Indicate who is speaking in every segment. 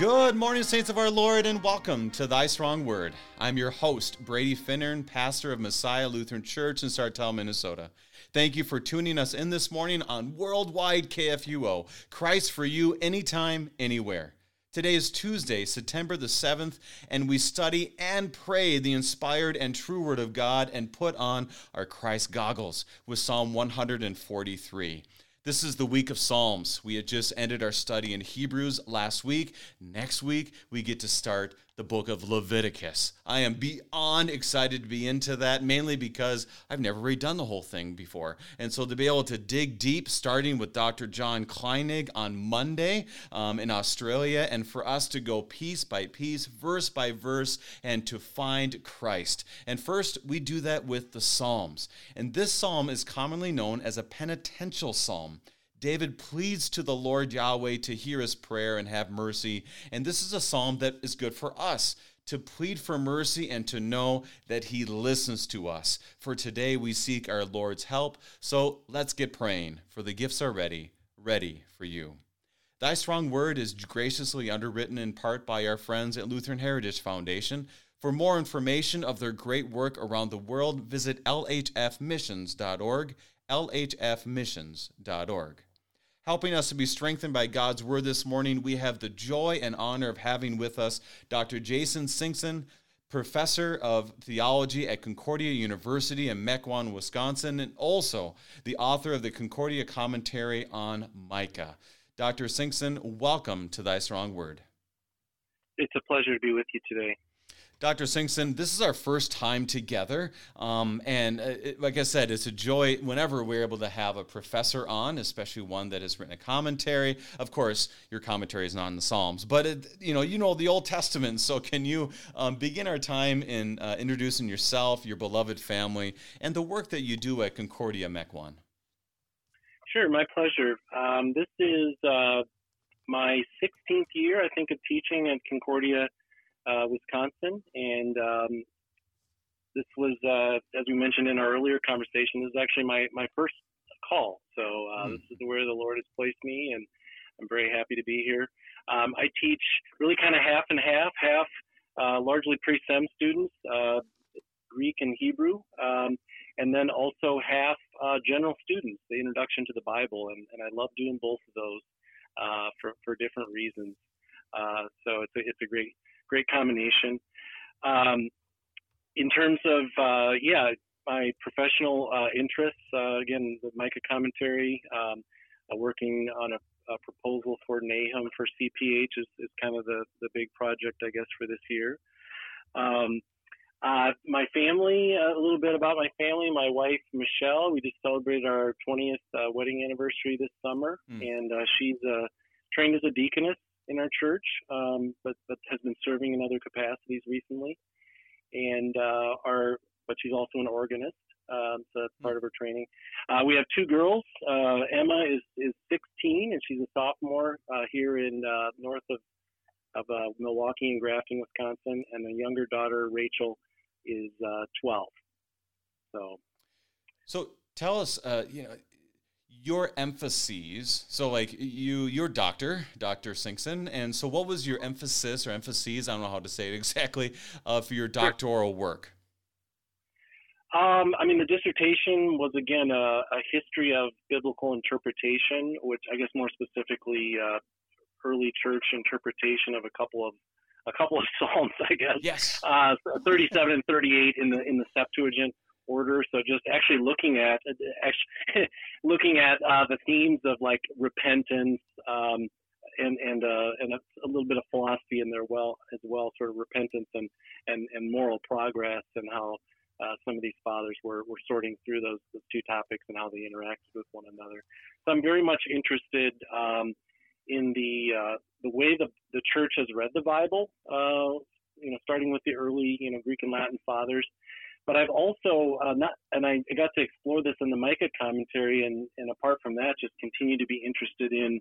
Speaker 1: Good morning, saints of our Lord, and welcome to Thy Strong Word. I'm your host, Brady Finnern, pastor of Messiah Lutheran Church in Sartell, Minnesota. Thank you for tuning us in this morning on Worldwide KFUO. Christ for you, anytime, anywhere. Today is Tuesday, September the 7th, and we study and pray the inspired and true Word of God and put on our Christ goggles with Psalm 143. This is the week of Psalms. We had just ended our study in Hebrews last week. Next week, we get to start the book of Leviticus. I am beyond excited to be into that, mainly because I've never really done the whole thing before. And so to be able to dig deep, starting with Dr. John Kleinig on Monday um, in Australia, and for us to go piece by piece, verse by verse, and to find Christ. And first, we do that with the Psalms. And this psalm is commonly known as a penitential psalm. David pleads to the Lord Yahweh to hear his prayer and have mercy. And this is a psalm that is good for us to plead for mercy and to know that he listens to us. For today we seek our Lord's help. So let's get praying, for the gifts are ready, ready for you. Thy Strong Word is graciously underwritten in part by our friends at Lutheran Heritage Foundation. For more information of their great work around the world, visit lhfmissions.org, lhfmissions.org. Helping us to be strengthened by God's word this morning, we have the joy and honor of having with us Dr. Jason Soenksen, professor of theology at Concordia University in Mequon, Wisconsin, and also the author of the Concordia commentary on Micah. Dr. Soenksen, welcome to Thy Strong Word.
Speaker 2: It's a pleasure to be with you today.
Speaker 1: Dr. Soenksen, this is our first time together. Um, and uh, it, like I said, it's a joy whenever we're able to have a professor on, especially one that has written a commentary. Of course, your commentary is not in the Psalms, but it, you know, you know the Old Testament. So can you um, begin our time in uh, introducing yourself, your beloved family, and the work that you do at Concordia Mequon?
Speaker 2: Sure, my pleasure. Um, this is uh, my 16th year, I think, of teaching at Concordia uh, Wisconsin, and um, this was, uh, as we mentioned in our earlier conversation, this is actually my my first call. So uh, mm. this is where the Lord has placed me, and I'm very happy to be here. Um, I teach really kind of half and half, half uh, largely pre-sem students, uh, Greek and Hebrew, um, and then also half uh, general students, the introduction to the Bible, and, and I love doing both of those uh, for for different reasons. Uh, so it's a, it's a great great combination. Um, in terms of uh, yeah, my professional uh, interests, uh, again, the Micah commentary, um, uh, working on a, a, proposal for Nahum for CPH is, is, kind of the, the big project, I guess, for this year. Um, uh, my family, a little bit about my family. My wife, Michelle, we just celebrated our 20th uh, wedding anniversary this summer, mm. and she's trained as a deaconess in our church, um, but, but has been serving in other capacities recently. And uh, our, but she's also an organist, um, so that's part of her training. Uh, we have two girls. Uh, Emma is is 16 and she's a sophomore uh, here in uh, north of of uh, Milwaukee and Grafton, Wisconsin, and the younger daughter, Rachel, is 12. So,
Speaker 1: so tell us, you know your emphases so like you you're doctor dr soenksen and so what was your emphasis or emphases i don't know how to say it exactly uh, for your doctoral work
Speaker 2: um, I mean, the dissertation was again a, a, history of biblical interpretation, which I guess more specifically uh, early church interpretation of a couple of a couple of psalms, I guess.
Speaker 1: Yes.
Speaker 2: Uh, 37 and 38 in the in the Septuagint order. So just actually looking at actually looking at uh, the themes of like repentance um, and and uh, and a, a, little bit of philosophy in there well as well, sort of repentance and and, and moral progress and how uh, some of these fathers were, were sorting through those, those two topics and how they interacted with one another. So I'm very much interested um, in the uh, the way the the church has read the Bible. Uh, you know, starting with the early you know Greek and Latin fathers, but I've also uh, not, and I got to explore this in the Micah commentary, and, and apart from that, just continue to be interested in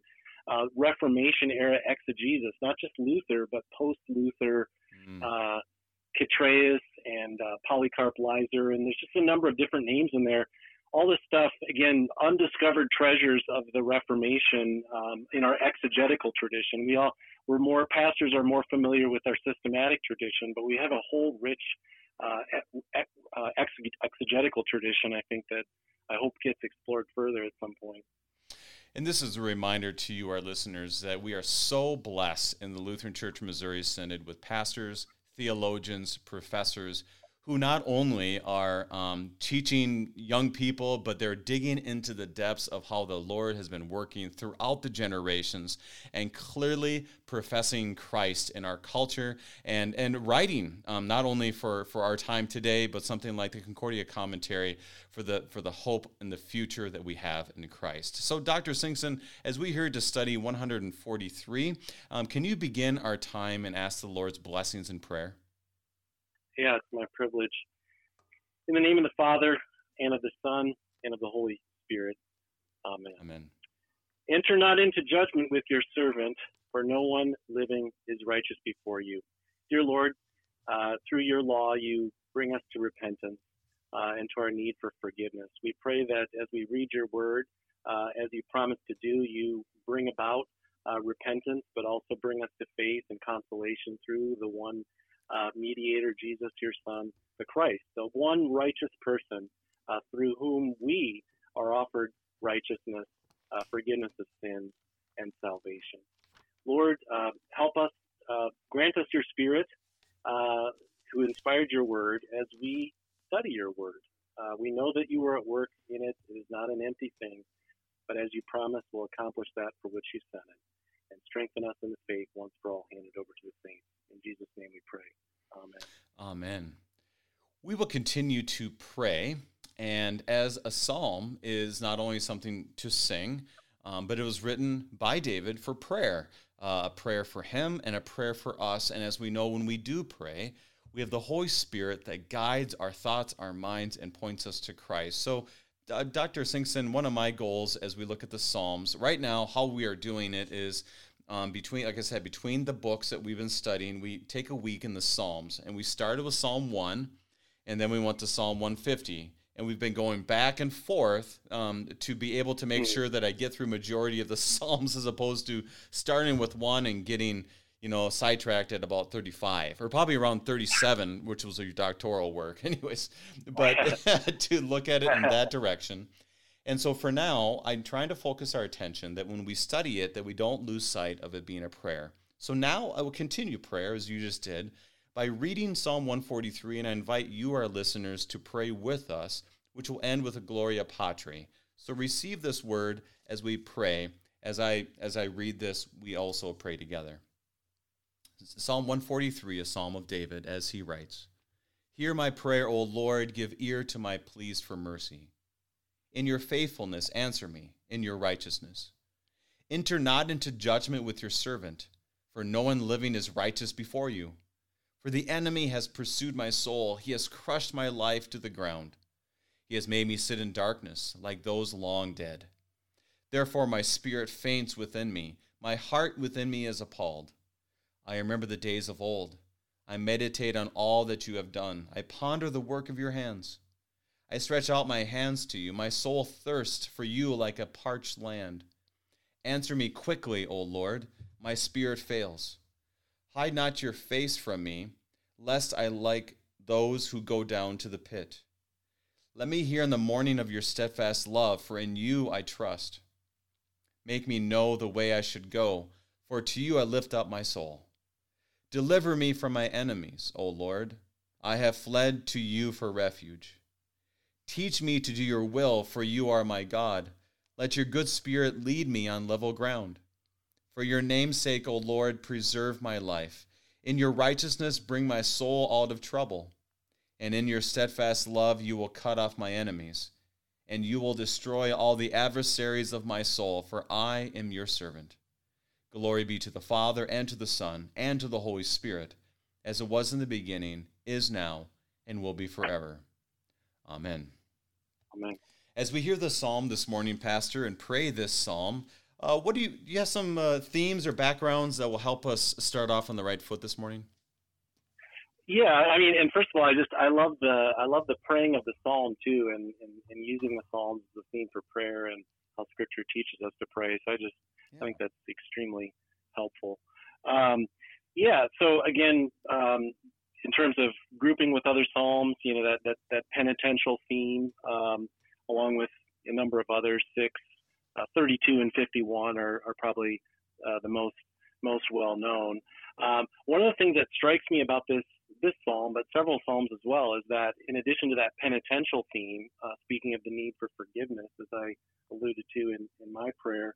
Speaker 2: uh, Reformation era exegesis, not just Luther, but post Luther, mm. uh, Chytraeus and uh, Polycarp Leyser, and there's just a number of different names in there. All this stuff, again, undiscovered treasures of the Reformation um, in our exegetical tradition. We all we're more pastors are more familiar with our systematic tradition, but we have a whole rich uh, uh, exegetical tradition. I think that I hope gets explored further at some point.
Speaker 1: And this is a reminder to you, our listeners, that we are so blessed in the Lutheran Church Missouri Synod with pastors, theologians, professors who not only are um, teaching young people, but they're digging into the depths of how the Lord has been working throughout the generations and clearly professing Christ in our culture and, and writing um, not only for, for our time today, but something like the Concordia commentary for the, for the hope and the future that we have in Christ. So, Dr. Soenksen, as we here to study 143, um, can you begin our time and ask the Lord's blessings in prayer?
Speaker 2: Yeah, it's my privilege. In the name of the Father, and of the Son, and of the Holy Spirit. Amen.
Speaker 1: Amen.
Speaker 2: Enter not into judgment with your servant, for no one living is righteous before you. Dear Lord, uh, through your law, you bring us to repentance uh, and to our need for forgiveness. We pray that as we read your word, uh, as you promised to do, you bring about uh, repentance, but also bring us to faith and consolation through the one uh, mediator, Jesus, your Son, the Christ, the one righteous person uh, through whom we are offered righteousness, uh, forgiveness of sins, and salvation. Lord, uh, help us, uh, grant us your Spirit uh, who inspired your word as we study your word. we know that you are at work in it. It is not an empty thing, but as you promised, we'll accomplish that for which you sent it and strengthen us in the faith once for all handed over to the saints. In Jesus' name we pray. Amen.
Speaker 1: Amen. We will continue to pray, and as a psalm is not only something to sing, um, but it was written by David for prayer, uh, a prayer for him and a prayer for us. And as we know, when we do pray, we have the Holy Spirit that guides our thoughts, our minds, and points us to Christ. So, uh, Dr. Soenksen, one of my goals as we look at the Psalms right now, how we are doing it is um, between, like I said, between the books that we've been studying, we take a week in the Psalms, and we started with Psalm one, and then we went to Psalm 150, and we've been going back and forth um, to be able to make hmm. sure that I get through majority of the Psalms as opposed to starting with one and getting you know, sidetracked at about 35 or probably around 37, which was your doctoral work, anyways. But to look at it in that direction. And so for now, I'm trying to focus our attention that when we study it, that we don't lose sight of it being a prayer. So now I will continue prayer as you just did by reading Psalm 143, and I invite you, our listeners, to pray with us, which will end with a Gloria Patri. So receive this word as we pray. As I as I read this, we also pray together. Psalm 143, a psalm of David, as he writes Hear my prayer, O Lord, give ear to my pleas for mercy. In your faithfulness, answer me, in your righteousness. Enter not into judgment with your servant, for no one living is righteous before you. For the enemy has pursued my soul, he has crushed my life to the ground. He has made me sit in darkness, like those long dead. Therefore, my spirit faints within me, my heart within me is appalled. I remember the days of old. I meditate on all that you have done. I ponder the work of your hands. I stretch out my hands to you. My soul thirsts for you like a parched land. Answer me quickly, O Lord. My spirit fails. Hide not your face from me, lest I like those who go down to the pit. Let me hear in the morning of your steadfast love, for in you I trust. Make me know the way I should go, for to you I lift up my soul. Deliver me from my enemies, O Lord. I have fled to you for refuge. Teach me to do your will, for you are my God. Let your good spirit lead me on level ground. For your name's sake, O Lord, preserve my life. In your righteousness, bring my soul out of trouble. And in your steadfast love, you will cut off my enemies, and you will destroy all the adversaries of my soul, for I am your servant. Glory be to the Father, and to the Son, and to the Holy Spirit, as it was in the beginning, is now, and will be forever. Amen.
Speaker 2: Amen.
Speaker 1: As we hear the psalm this morning, Pastor, and pray this psalm, uh, what do you, do you have some uh, themes or backgrounds that will help us start off on the right foot this morning?
Speaker 2: Yeah, I mean, and first of all, I just I love the I love the praying of the psalm too, and and, and using the psalms as a theme for prayer and how Scripture teaches us to pray. So I just yeah. I think that's extremely helpful. Um, yeah. So again, um, in terms of grouping with other psalms, you know that that, that penitential theme, um, along with a number of others, six, uh, 32, and 51 are, are probably uh, the most most well known. Um, one of the things that strikes me about this this psalm, but several psalms as well, is that in addition to that penitential theme, uh, speaking of the need for forgiveness, as I alluded to in, in my prayer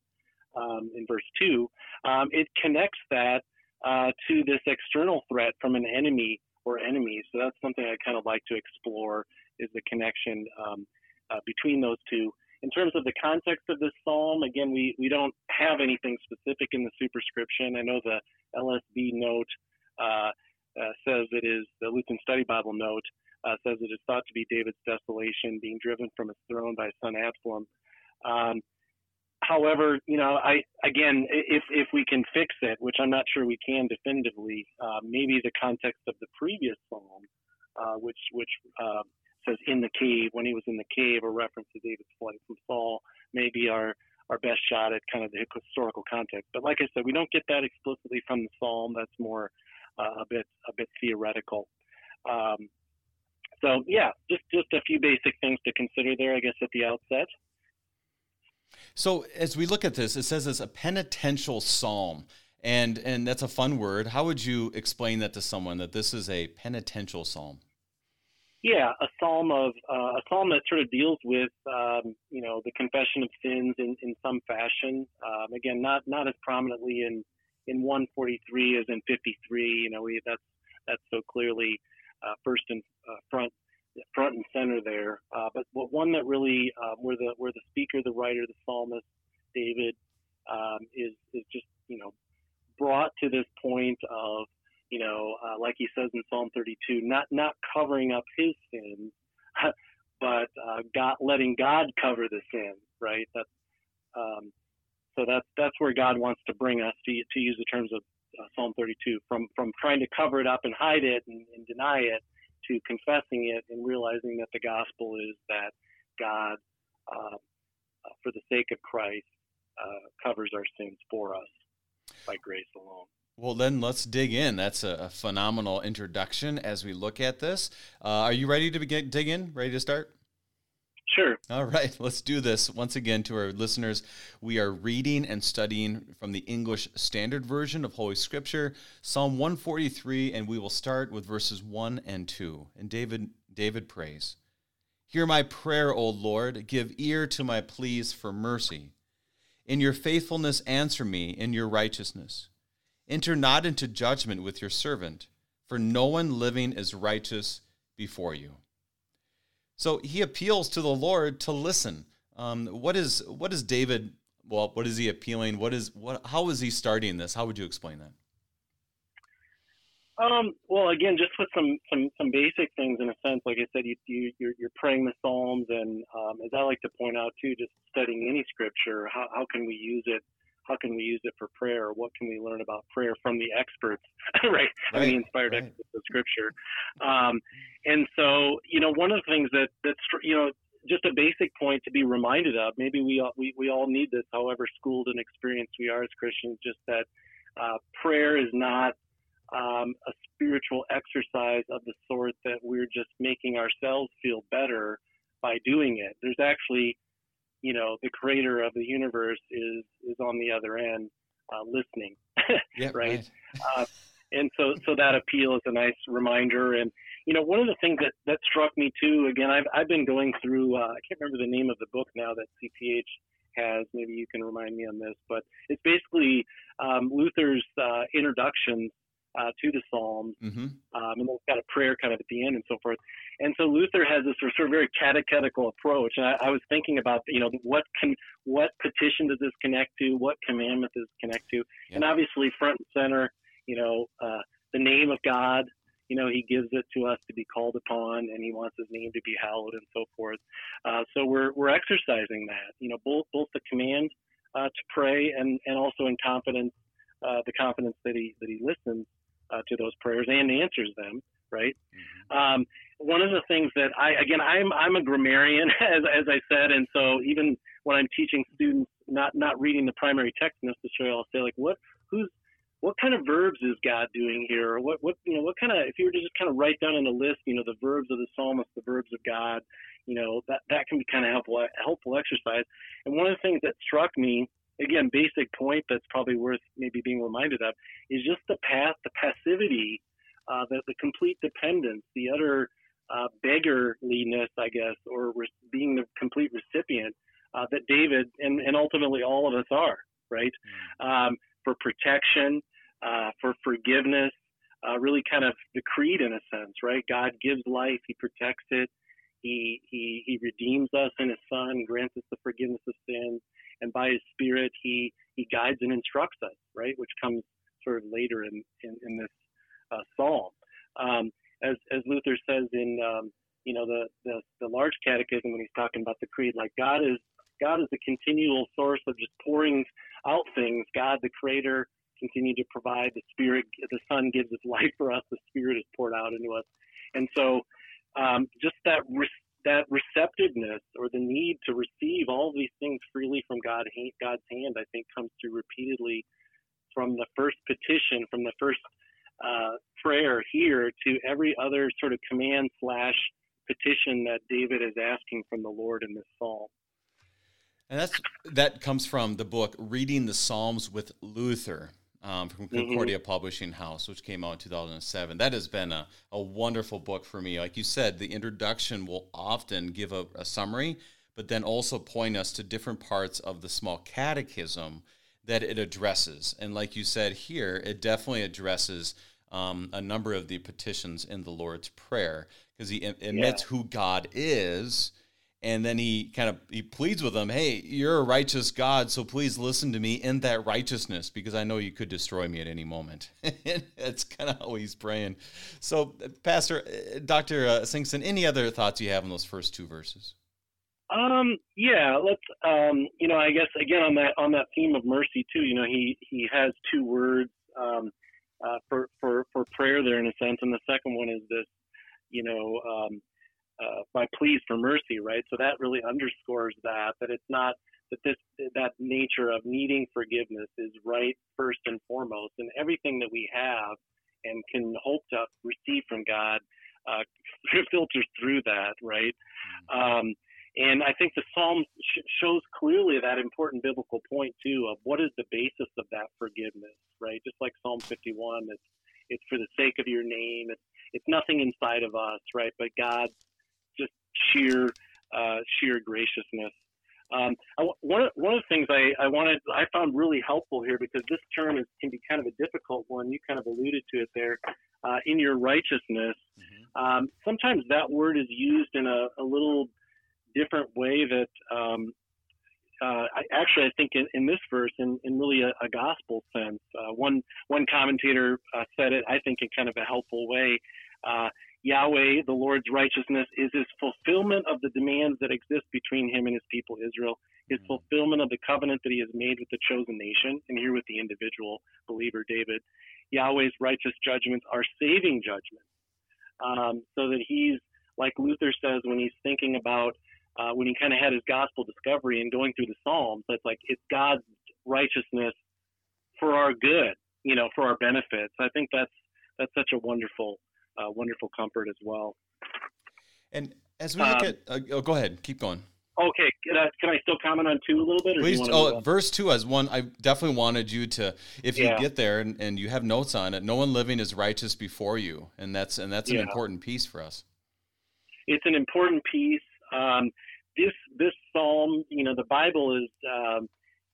Speaker 2: um, in verse two, um, it connects that uh, to this external threat from an enemy or enemies. So that's something I kind of like to explore is the connection um, uh, between those two. In terms of the context of this psalm, again, we, we don't have anything specific in the superscription. I know the LSB note uh, uh, says it is, the Lutheran Study Bible note uh, says it is thought to be David's desolation, being driven from his throne by his son Absalom. Um, however, you know, I again, if if we can fix it, which I'm not sure we can definitively, uh, maybe the context of the previous psalm, uh, which which uh, says in the cave when he was in the cave, a reference to David's flight from Saul, maybe our our best shot at kind of the historical context. But like I said, we don't get that explicitly from the psalm. That's more uh, a bit a bit theoretical. Um, so yeah, just just a few basic things to consider there, I guess, at the outset.
Speaker 1: So as we look at this, it says it's a penitential psalm. And and that's a fun word. How would you explain that to someone that this is a penitential psalm?
Speaker 2: Yeah, a psalm of uh, a psalm that sort of deals with um, you know the confession of sins in, in some fashion. Um, again, not not as prominently in in 143 as in 53. You know, we, that's that's so clearly uh, first and uh, front front and center there. Uh, but, one that really, uh, where the where the speaker, the writer, the psalmist, David, um, is is just you know brought to this point of you know, uh, like he says in Psalm 32, not not covering up his sins, but uh, God letting God cover the sin. Right. That's um, so that's that's where God wants to bring us to to use the terms of uh, Psalm 32 from from trying to cover it up and hide it and, and deny it to confessing it and realizing that the gospel is that God, uh, uh, for the sake of Christ, uh, covers our sins for us by grace alone.
Speaker 1: Well, then let's dig in. That's a, a phenomenal introduction as we look at this. Uh, are you ready to begin, dig in? Ready to start?
Speaker 2: Sure.
Speaker 1: All right, let's do this. Once again, to our listeners, we are reading and studying from the English Standard Version of Holy Scripture, Psalm 143, and we will start with verses 1 and 2. And David, David prays Hear my prayer, O Lord, give ear to my pleas for mercy. In your faithfulness, answer me in your righteousness. Enter not into judgment with your servant, for no one living is righteous before you. So he appeals to the Lord to listen. Um, what is what is David? Well, what is he appealing? What is what? How is he starting this? How would you explain that?
Speaker 2: Um, well, again, just with some, some, some basic things in a sense, like I said, you, you, you're, you're praying the Psalms, and um, as I like to point out too, just studying any scripture, how, how can we use it how can we use it for prayer? What can we learn about prayer from the experts, right? right. I mean, the inspired right. experts of Scripture. Um, and so, you know, one of the things that that's you know just a basic point to be reminded of. Maybe we all, we we all need this, however schooled and experienced we are as Christians. Just that uh, prayer is not um, a spiritual exercise of the sort that we're just making ourselves feel better by doing it. There's actually you know the creator of the universe is is on the other end uh, listening.
Speaker 1: Right,
Speaker 2: right. Uh, and so so that appeal is a nice reminder. And you know one of the things that that struck me too again i've i've been going through uh, i can't remember the name of the book now that cph has. Maybe you can remind me on this. But it's basically um, luther's uh, introductions uh, to the Psalms, mm-hmm. um, and then it's got a prayer kind of at the end and so forth. And so Luther has this sort of very catechetical approach. And I, I was thinking about, you know, what can what petition does this connect to? What commandment does this connect to? And obviously, front and center, you know, uh, the name of God. You know, He gives it to us to be called upon, and He wants His name to be hallowed, and so forth. Uh, so we're we're exercising that. You know, both both the command uh, to pray and and also in confidence, uh, the confidence that He that He listens uh, to those prayers and answers them. Right. Mm-hmm. Um, one of the things that I again I'm I'm a grammarian as as I said, and so even when I'm teaching students not not reading the primary text necessarily, I'll say like what who's what kind of verbs is God doing here? Or what, what, you know, what kind of, if you were to just kind of write down in a list, you know, the verbs of the psalmist, the verbs of God, you know, that, that can be kind of helpful, helpful exercise. And one of the things that struck me, again, basic point that's probably worth maybe being reminded of is just the path, the passivity, uh, the, the complete dependence, the utter uh, beggarliness, I guess, or re- being the complete recipient uh, that David and, and ultimately all of us are, right? Mm. Um, for protection, uh, for forgiveness, uh, really kind of the creed in a sense, right? God gives life, He protects it, He He He redeems us in His Son, grants us the forgiveness of sins, and by His Spirit He He guides and instructs us, right? Which comes sort of later in in, in this uh, psalm. Um, as as Luther says in um, you know the, the the large catechism when he's talking about the creed, like God is God is a continual source of just pouring out things. God, the Creator, continue to provide. The Spirit, the Son gives us life for us. The Spirit is poured out into us, and so um, just that that receptiveness or the need to receive all these things freely from God, God's hand, I think, comes through repeatedly from the first petition, from the first uh, prayer here to every other sort of command slash petition that David is asking from the Lord in this psalm.
Speaker 1: And that's that comes from the book Reading the Psalms with Luther um, from mm-hmm. Concordia mm-hmm. Publishing House, which came out in 2007. That has been a, a wonderful book for me. Like you said, the introduction will often give a, a summary, but then also point us to different parts of the small catechism that it addresses. And like you said here, it definitely addresses um, a number of the petitions in the Lord's Prayer because he admits yeah. who God is and then he kind of he pleads with them hey you're a righteous god so please listen to me in that righteousness because i know you could destroy me at any moment. That's kind of how he's praying. So pastor uh, dr uh, soenksen any other thoughts you have on those first two verses?
Speaker 2: Um yeah let's um you know i guess again on that on that theme of mercy too you know he he has two words um uh, for for for prayer there in a sense and the second one is this you know um uh, my pleas for mercy, right? So that really underscores that that it's not that this that nature of needing forgiveness is right first and foremost, and everything that we have and can hope to receive from God uh, filters through that, right? Mm-hmm. Um, and I think the Psalm sh- shows clearly that important biblical point too of what is the basis of that forgiveness, right? Just like Psalm 51, it's it's for the sake of your name. It's it's nothing inside of us, right? But God's sheer uh, sheer graciousness. Um, I, one of one of the things I, I wanted I found really helpful here because this term is, can be kind of a difficult one. You kind of alluded to it there. Uh, in your righteousness, mm-hmm. um, sometimes that word is used in a, a little different way that um, uh, I, actually I think in, in this verse in, in really a, a gospel sense. Uh, one one commentator uh, said it I think in kind of a helpful way. Yahweh, the Lord's righteousness, is his fulfillment of the demands that exist between him and his people Israel, his mm-hmm. fulfillment of the covenant that he has made with the chosen nation, and here with the individual believer David. Yahweh's righteous judgments are saving judgments. Um, so that he's, like Luther says, when he's thinking about, uh, when he kind of had his gospel discovery and going through the Psalms, that's like it's God's righteousness for our good, you know, for our benefits. I think that's that's such a wonderful uh, wonderful comfort as well.
Speaker 1: And as we look um, at, uh, oh, go ahead, keep going.
Speaker 2: Okay, can I, can I, still comment on two a little bit?
Speaker 1: Please. Oh, verse two as one. I definitely wanted you to, if you get there and, and, you have notes on it, no one living is righteous before you, and that's and that's an yeah. important piece for us.
Speaker 2: It's an important piece. Um, this this psalm, you know, the Bible is, um,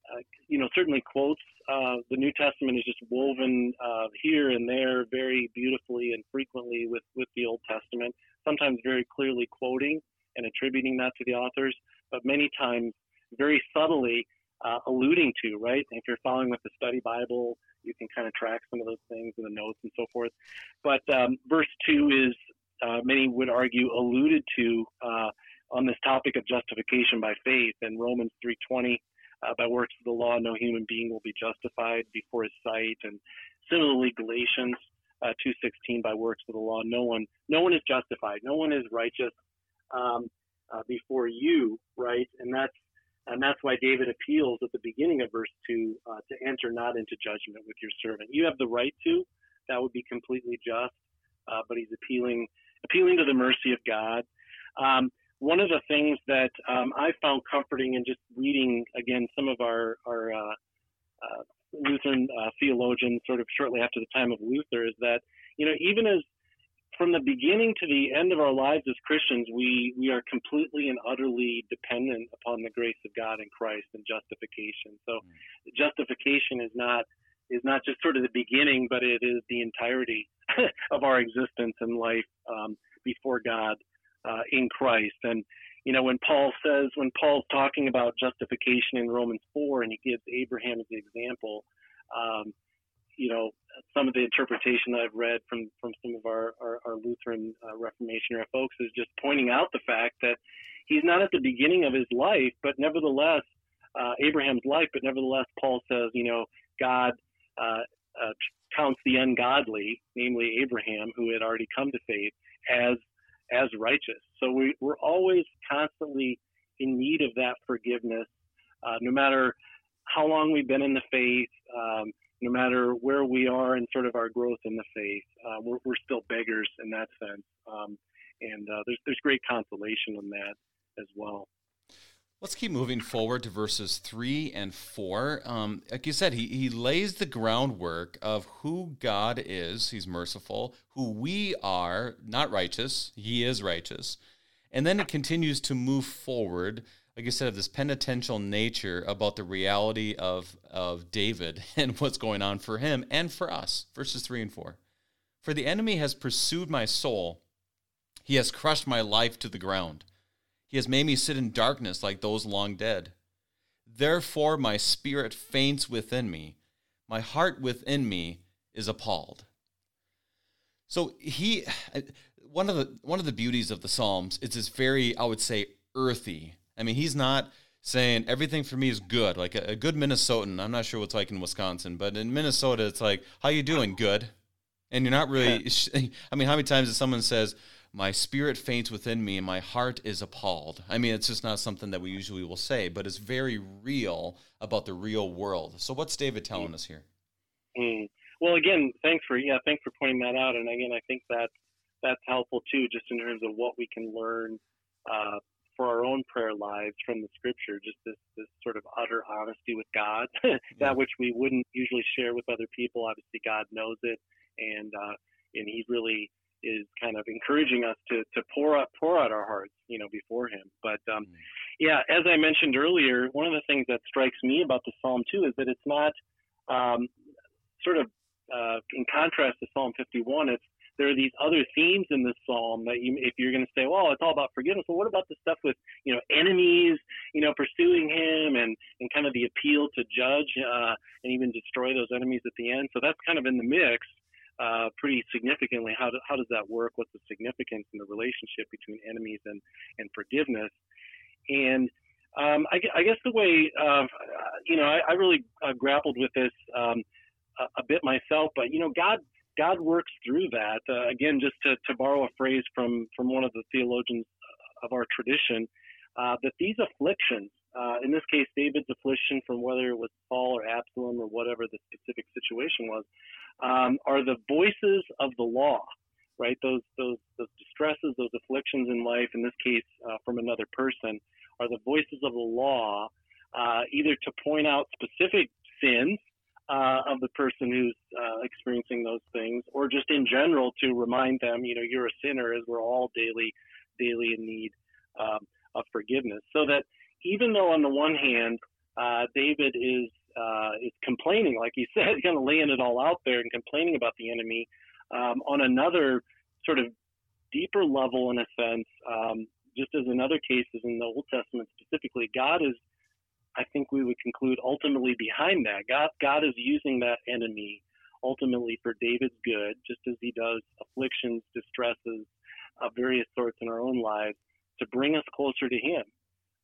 Speaker 2: uh, you know, certainly quotes uh, the New Testament is just woven uh, here and there very beautifully and frequently with, with the Old Testament, sometimes very clearly quoting and attributing that to the authors, but many times very subtly uh, alluding to, right? If you're following with the study Bible, you can kind of track some of those things in the notes and so forth. But um, verse 2 is, uh, many would argue, alluded to uh, on this topic of justification by faith in Romans 3.20 uh, by works of the law, no human being will be justified before his sight. And similarly, Galatians uh, 2:16, by works of the law, no one, no one is justified, no one is righteous um, uh, before you, right? And that's And that's why David appeals at the beginning of verse 2 uh, to enter not into judgment with your servant. You have the right to, that would be completely just, uh, but he's appealing appealing to the mercy of God. Um, one of the things that um, I found comforting in just reading again some of our our uh, uh, Lutheran uh, theologians, sort of shortly after the time of Luther, is that you know even as from the beginning to the end of our lives as Christians, we we are completely and utterly dependent upon the grace of God in Christ and justification. So, mm. justification is not is not just sort of the beginning, but it is the entirety of our existence and life um, before God uh, in Christ. And you know, when Paul says, when Paul's talking about justification in Romans 4, and he gives Abraham as the example, um, you know, some of the interpretation that I've read from from some of our our, our Lutheran uh, Reformation folks is just pointing out the fact that he's not at the beginning of his life, but nevertheless, uh, Abraham's life, but nevertheless, Paul says, you know, God uh, uh, counts the ungodly, namely Abraham, who had already come to faith, as as righteous. So we, we're always constantly in need of that forgiveness, uh, no matter how long we've been in the faith, um, no matter where we are in sort of our growth in the faith. Uh, we're, we're still beggars in that sense. Um, and uh, there's, there's great consolation in that as well.
Speaker 1: Let's keep moving forward to verses three and four. Um, like you said, he, he lays the groundwork of who God is. He's merciful. Who we are, not righteous. He is righteous. And then it continues to move forward, like you said, of this penitential nature about the reality of, of David and what's going on for him and for us. Verses three and four. For the enemy has pursued my soul, he has crushed my life to the ground. He has made me sit in darkness like those long dead. Therefore, my spirit faints within me. My heart within me is appalled. So he, one of the one of the beauties of the Psalms is this very, I would say, earthy. I mean, he's not saying everything for me is good. Like a, a good Minnesotan, I'm not sure what's like in Wisconsin, but in Minnesota, it's like, how you doing? Good. And you're not really. I mean, how many times does someone says, my spirit faints within me and my heart is appalled. I mean, it's just not something that we usually will say, but it's very real about the real world. So, what's David telling mm. us here?
Speaker 2: Mm. Well, again, thanks for yeah, thanks for pointing that out. And again, I think that that's helpful too, just in terms of what we can learn uh, for our own prayer lives from the Scripture. Just this this sort of utter honesty with God, that yeah. which we wouldn't usually share with other people. Obviously, God knows it, and uh, and He really is kind of encouraging us to to pour out pour out our hearts, you know, before Him. But um, mm. yeah, as I mentioned earlier, one of the things that strikes me about the Psalm too is that it's not um, sort of uh, in contrast to Psalm 51. It's there are these other themes in this psalm that you, if you're going to say, well, it's all about forgiveness. Well, what about the stuff with, you know, enemies, you know, pursuing him and, and kind of the appeal to judge uh, and even destroy those enemies at the end? So that's kind of in the mix uh, pretty significantly. How, do, how does that work? What's the significance in the relationship between enemies and, and forgiveness? And um, I, I, guess the way, uh, you know, I, I really uh, grappled with this um, a, a, bit myself, but, you know, God God works through that. Uh, again, just to, to borrow a phrase from, from one of the theologians of our tradition, uh, that these afflictions, uh, in this case, David's affliction from whether it was Paul or Absalom or whatever the specific situation was, um, are the voices of the law, right? Those, those, those distresses, those afflictions in life, in this case, uh, from another person, are the voices of the law, uh, either to point out specific sins uh, of the person who's uh, experiencing those things, or just in general to remind them, you know, you're a sinner, as we're all daily, daily in need um, of forgiveness. So that even though on the one hand, uh, David is uh, is complaining, like he said, kind of laying it all out there and complaining about the enemy. Um, on another sort of deeper level, in a sense, um, just as in other cases in the Old Testament specifically, God is, I think we would conclude, ultimately behind that. God, God is using that enemy ultimately for David's good, just as he does afflictions, distresses of various sorts in our own lives, to bring us closer to Him,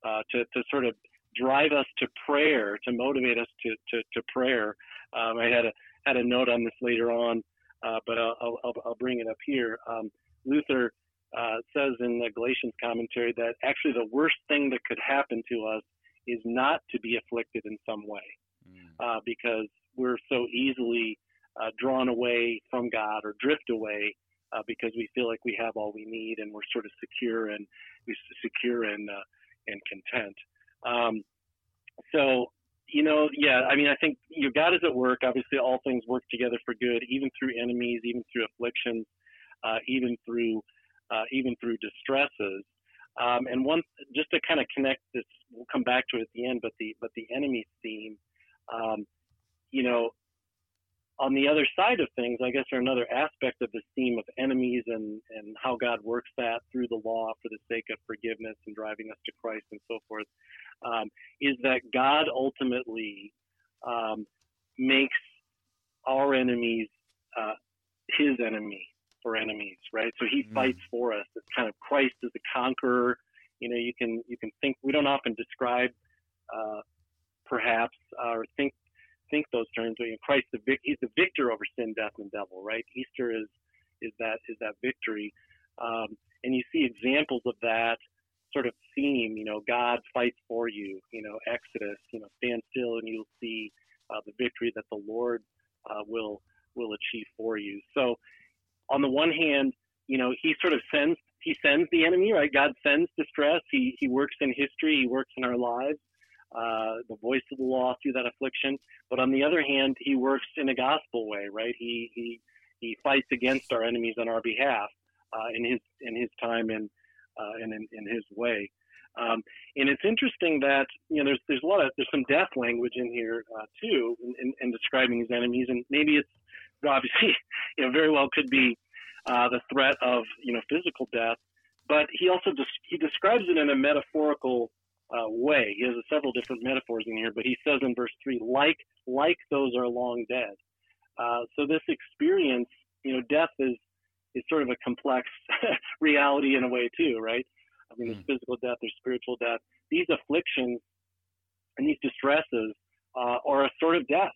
Speaker 2: uh, to, to sort of drive us to prayer, to motivate us to, to, to prayer. Um, I had a had a note on this later on, uh, but I'll, I'll, I'll, bring it up here. Um, Luther uh, says in the Galatians commentary that actually the worst thing that could happen to us is not to be afflicted in some way, mm. uh, because we're so easily uh, drawn away from God or drift away uh, because we feel like we have all we need and we're sort of secure and we secure and uh, and content. Um, so you know, yeah, I mean, I think God is at work. Obviously, all things work together for good, even through enemies, even through afflictions, uh, even through uh, even through distresses. Um, and one, just to kind of connect this, we'll come back to it at the end. But the but the enemy theme, um, you know, on the other side of things, I guess, are another aspect of this theme of enemies and, and how God works that through the law for the sake of forgiveness and driving us to Christ and so forth, um, is that God ultimately um, makes our enemies uh, his enemy for enemies, right? So he mm. fights for us. It's kind of Christ as a conqueror. You know, you can you can think we don't often describe uh, perhaps or think think those terms. I mean, Christ, the vic- he's the victor over sin, death, and devil, right? Easter is is that is that victory, um, and you see examples of that sort of theme. You know, God fights for you. You know, Exodus. You know, stand still and you'll see uh, the victory that the Lord uh, will will achieve for you. So, on the one hand, you know, he sort of sends he sends the enemy, right? God sends distress. He he works in history. He works in our lives uh, the voice of the law through that affliction. But on the other hand, he works in a gospel way, right? He he he fights against our enemies on our behalf uh, in his in his time and uh, and in, in his way. Um, and it's interesting that you know there's there's a lot of there's some death language in here uh, too in, in, in, describing his enemies, and maybe it's obviously you know very well could be uh, the threat of you know physical death, but he also des- he describes it in a metaphorical uh, way. He has several different metaphors in here, but he says in verse three, like like those are long dead. Uh, so this experience, you know, death is is sort of a complex reality in a way too, right? I mean, there's mm. physical death, there's spiritual death. These afflictions and these distresses uh, are a sort of death.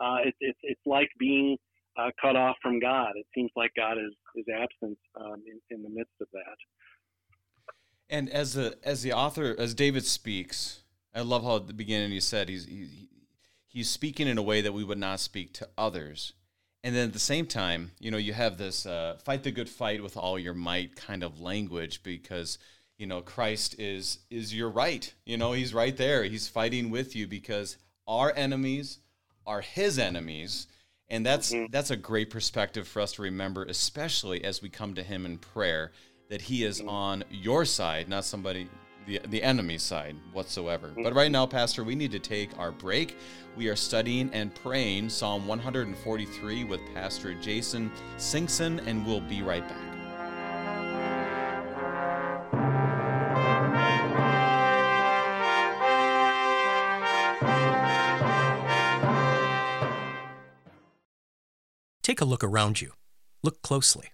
Speaker 2: Uh, it's it's it's like being uh, cut off from God. It seems like God is is absent um, in, in the midst of that.
Speaker 1: And as the as the author, as David speaks, I love how at the beginning he said he's he, he's speaking in a way that we would not speak to others. And then at the same time, you know, you have this uh, fight the good fight with all your might kind of language because you know Christ is is your right. You know, he's right there. He's fighting with you because our enemies are his enemies. And that's mm-hmm. that's a great perspective for us to remember, especially as we come to him in prayer that he is mm. on your side, not somebody the, the enemy's side whatsoever. But mm. right now, Pastor, we need to take our break. We are studying and praying Psalm 143 with Pastor Jason Soenksen, and we'll be right back.
Speaker 3: Take a look around you. Look closely.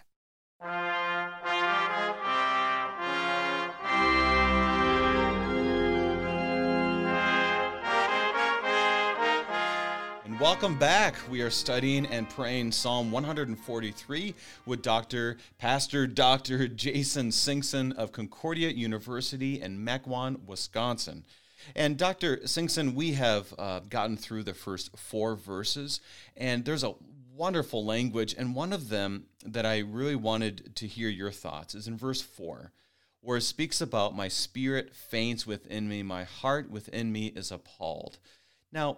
Speaker 1: Welcome back. We are studying and praying Psalm 143 with Dr. Pastor Dr. Jason Soenksen of Concordia University in Mequon, Wisconsin. And Dr. Soenksen, we have uh, gotten through the first four verses, and there's a wonderful language, and one of them that I really wanted to hear your thoughts is in verse four, where it speaks about my spirit faints within me, my heart within me is appalled. Now,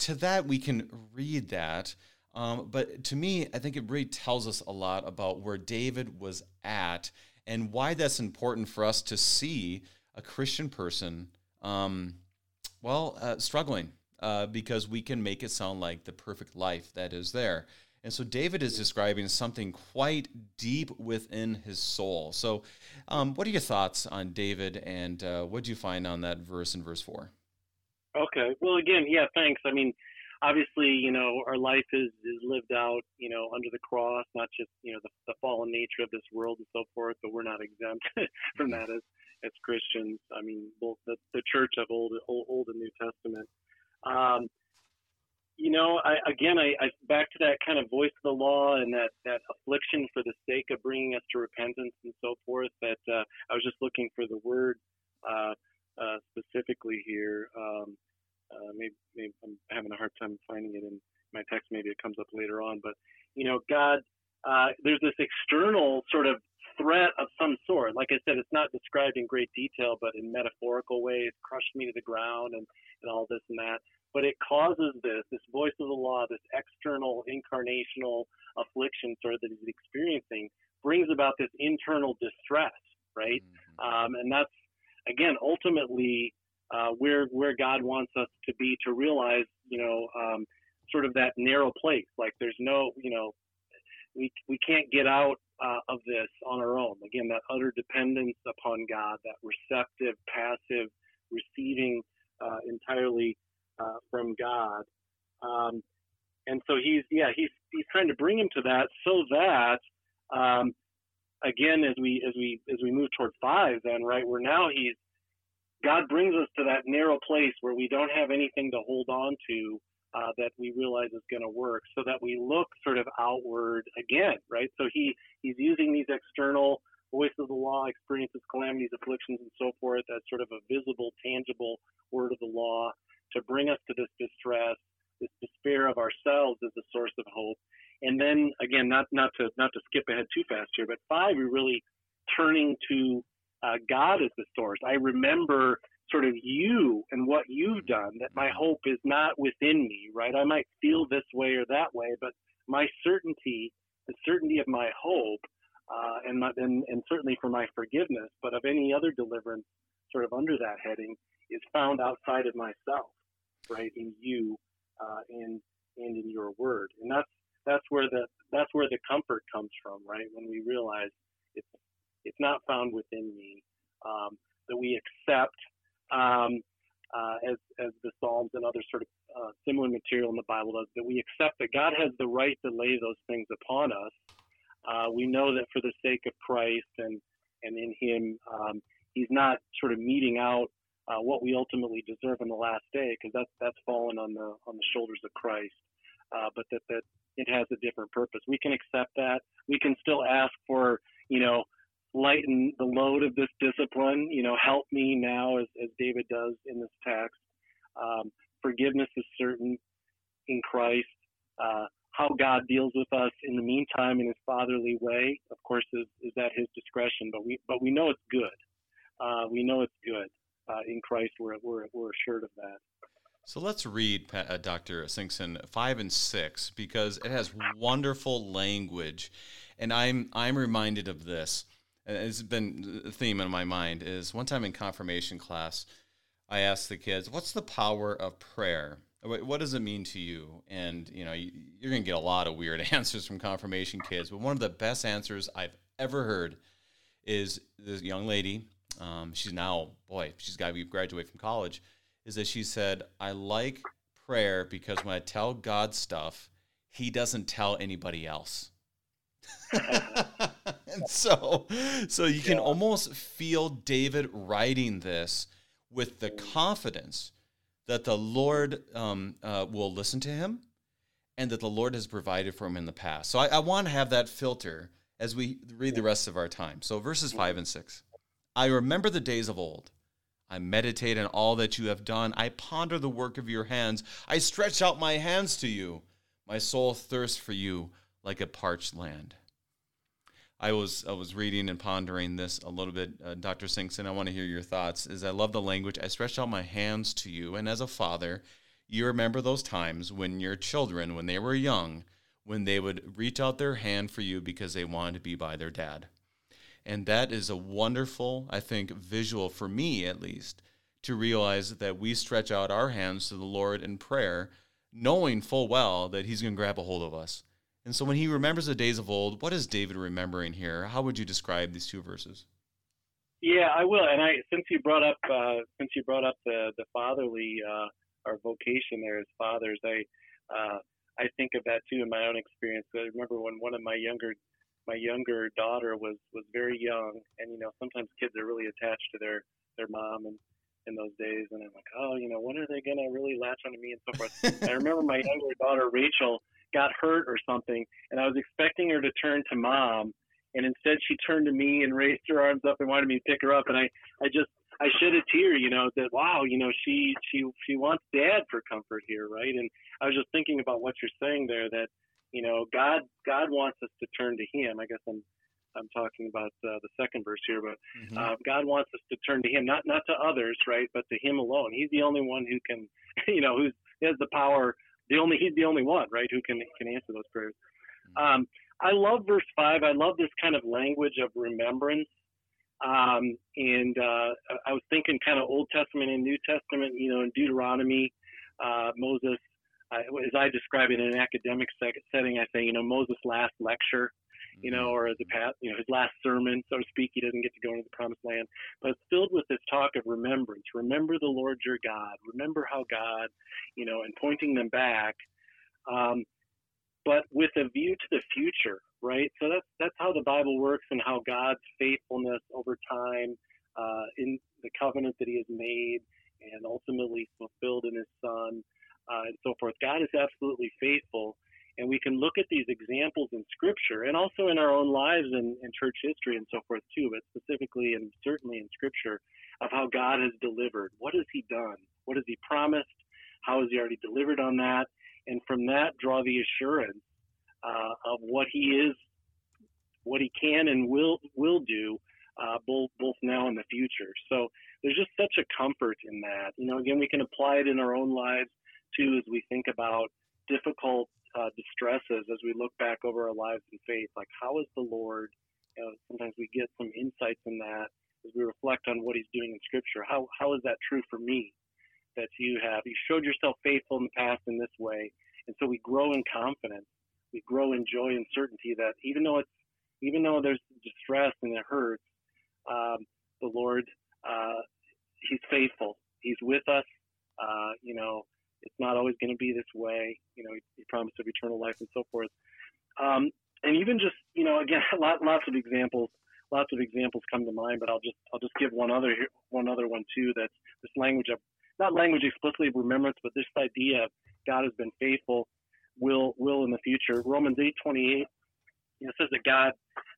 Speaker 1: to that, we can read that. Um, but to me, I think it really tells us a lot about where David was at and why that's important for us to see a Christian person, um, well, uh, struggling uh, because we can make it sound like the perfect life that is there. And so David is describing something quite deep within his soul. So, um, what are your thoughts on David, and uh, what do you find on that verse in verse four?
Speaker 2: Okay. Well, again, yeah, thanks. I mean, obviously, you know, our life is, is lived out, you know, under the cross, not just, you know, the, the fallen nature of this world and so forth, but we're not exempt from that as, as Christians. I mean, both the, the church of Old, Old, Old and New Testament. Um, you know, I, again, I, I back to that kind of voice of the law and that, that affliction for the sake of bringing us to repentance and so forth. That uh, I was just looking for the word uh, uh, specifically here. Um, uh, maybe, maybe I'm having a hard time finding it in my text. Maybe it comes up later on. But you know, God, uh, there's this external sort of threat of some sort. Like I said, it's not described in great detail, but in metaphorical ways, crushed me to the ground and, and all this and that. But it causes this, this voice of the law, this external incarnational affliction sort of that he's experiencing, brings about this internal distress, right? Mm-hmm. Um, and that's again ultimately uh, where where God wants us to be to realize, you know, um, sort of that narrow place. Like there's no, you know, we we can't get out uh, of this on our own. Again, that utter dependence upon God, that receptive, passive, receiving uh, entirely uh, from God. Um, and so he's yeah he's he's trying to bring him to that so that um, again as we as we as we move toward five then right where now he's God brings us to that narrow place where we don't have anything to hold on to uh, that we realize is going to work, so that we look sort of outward again, right? So he he's using these external voice of the law, experiences, calamities, afflictions, and so forth as sort of a visible, tangible word of the law to bring us to this distress, this despair of ourselves as a source of hope. And then again, not not to not to skip ahead too fast here, but five, we're really turning to uh, God is the source. I remember sort of you and what you've done, that my hope is not within me, right? I might feel this way or that way, but my certainty, the certainty of my hope, uh, and, my, and, and certainly for my forgiveness, but of any other deliverance sort of under that heading, is found outside of myself, right? In you, uh, and and in your word, and that's that's where the that's where the comfort comes from, right? When we realize it's it's not found within me, um, that we accept um, uh, as, as the Psalms and other sort of uh, similar material in the Bible does, that we accept that God has the right to lay those things upon us. Uh, we know that for the sake of Christ and, and in Him, um, He's not sort of meting out uh, what we ultimately deserve in the last day, because that's that's fallen on the on the shoulders of Christ. Uh, but that that it has a different purpose. We can accept that. We can still ask for you know lighten the load of this discipline. You know, help me now, as, as David does in this text. Um, forgiveness is certain in Christ. Uh, how God deals with us in the meantime in His fatherly way, of course, is, is at His discretion. But we but we know it's good. Uh, we know it's good uh, in Christ. We're, we're we're assured of that.
Speaker 1: So let's read, uh, Dr. Soenksen, five and six, because it has wonderful language. And I'm, I'm reminded of this it's been a theme in my mind is one time in confirmation class i asked the kids what's the power of prayer? What does it mean to you? And you know you're going to get a lot of weird answers from confirmation kids but one of the best answers i've ever heard is this young lady um, she's now boy she's got to graduate from college is that she said i like prayer because when i tell god stuff he doesn't tell anybody else and so so you can yeah. almost feel David writing this with the confidence that the Lord um, uh, will listen to him and that the Lord has provided for him in the past. So I, I want to have that filter as we read the rest of our time. So verses five and six. I remember the days of old. I meditate on all that you have done. I ponder the work of your hands. I stretch out my hands to you. My soul thirsts for you like a parched land. I was I was reading and pondering this a little bit, uh, Dr. Soenksen. I want to hear your thoughts. Is I love the language. I stretch out my hands to you, and as a father, you remember those times when your children, when they were young, when they would reach out their hand for you because they wanted to be by their dad, and that is a wonderful, I think, visual for me at least to realize that we stretch out our hands to the Lord in prayer, knowing full well that He's going to grab a hold of us and so when he remembers the days of old, what is David remembering here? How would you describe these two verses?
Speaker 2: Yeah, I will. And I since you brought up uh, since you brought up the the fatherly uh, our vocation there as fathers. I uh, I think of that too in my own experience. I remember when one of my younger my younger daughter was was very young, and you know sometimes kids are really attached to their their mom and in those days, and I'm like, oh, you know, when are they gonna really latch onto me and so forth. I remember my younger daughter Rachel got hurt or something, and I was expecting her to turn to mom, and instead she turned to me and raised her arms up and wanted me to pick her up, and I I just I shed a tear, you know, that wow, you know, she she she wants dad for comfort here, right? And I was just thinking about what you're saying there that you know God God wants us to turn to Him. I guess I'm I'm talking about uh, the second verse here, but mm-hmm. uh, God wants us to turn to Him, not not to others, right, but to Him alone. He's the only one who can, you know, who's has the power. The only He's the only one, right, who can can answer those prayers. Mm-hmm. Um, I love verse five. I love this kind of language of remembrance. Um, and uh, I was thinking kind of Old Testament and New Testament. You know, in Deuteronomy, uh, Moses, uh, as I describe it in an academic setting, I say, you know, Moses' last lecture you know, or as a pat, you know, his last sermon, so to speak. He doesn't get to go into the promised land, but it's filled with this talk of remembrance. Remember the Lord your God. Remember how God, you know, and pointing them back, um, but with a view to the future, right? So that's that's how the Bible works and how God's faithfulness over time uh, in the covenant that He has made and ultimately fulfilled in His Son. Uh, and so forth. God is absolutely faithful, and we can look at these examples in Scripture and also in our own lives and, church history and so forth too, but specifically and certainly in Scripture of how God has delivered. What has He done? What has He promised? How has He already delivered on that? And from that, draw the assurance uh, of what He is, what He can and will will do, uh, both both now and the future. So there's just such a comfort in that. You know, again, we can apply it in our own lives too as we think about difficult uh, distresses as we look back over our lives in faith. Like, how is the Lord? You know, sometimes we get some insights in that as we reflect on what He's doing in Scripture. How how is that true for me? That you have you showed yourself faithful in the past in this way, and so we grow in confidence. We grow in joy and certainty that even though it's even though there's distress and it hurts, um, the Lord uh, He's faithful. He's with us. Uh, you know, it's not always going to be this way. You know, he, he promised of eternal life and so forth. Um, and even just, you know, again, lot, lots of examples, lots of examples come to mind, but I'll just, I'll just give one other, one other one too. That's this language of, not language explicitly of remembrance, but this idea of God has been faithful, will, will in the future. Romans 8, 28, you know, says that God,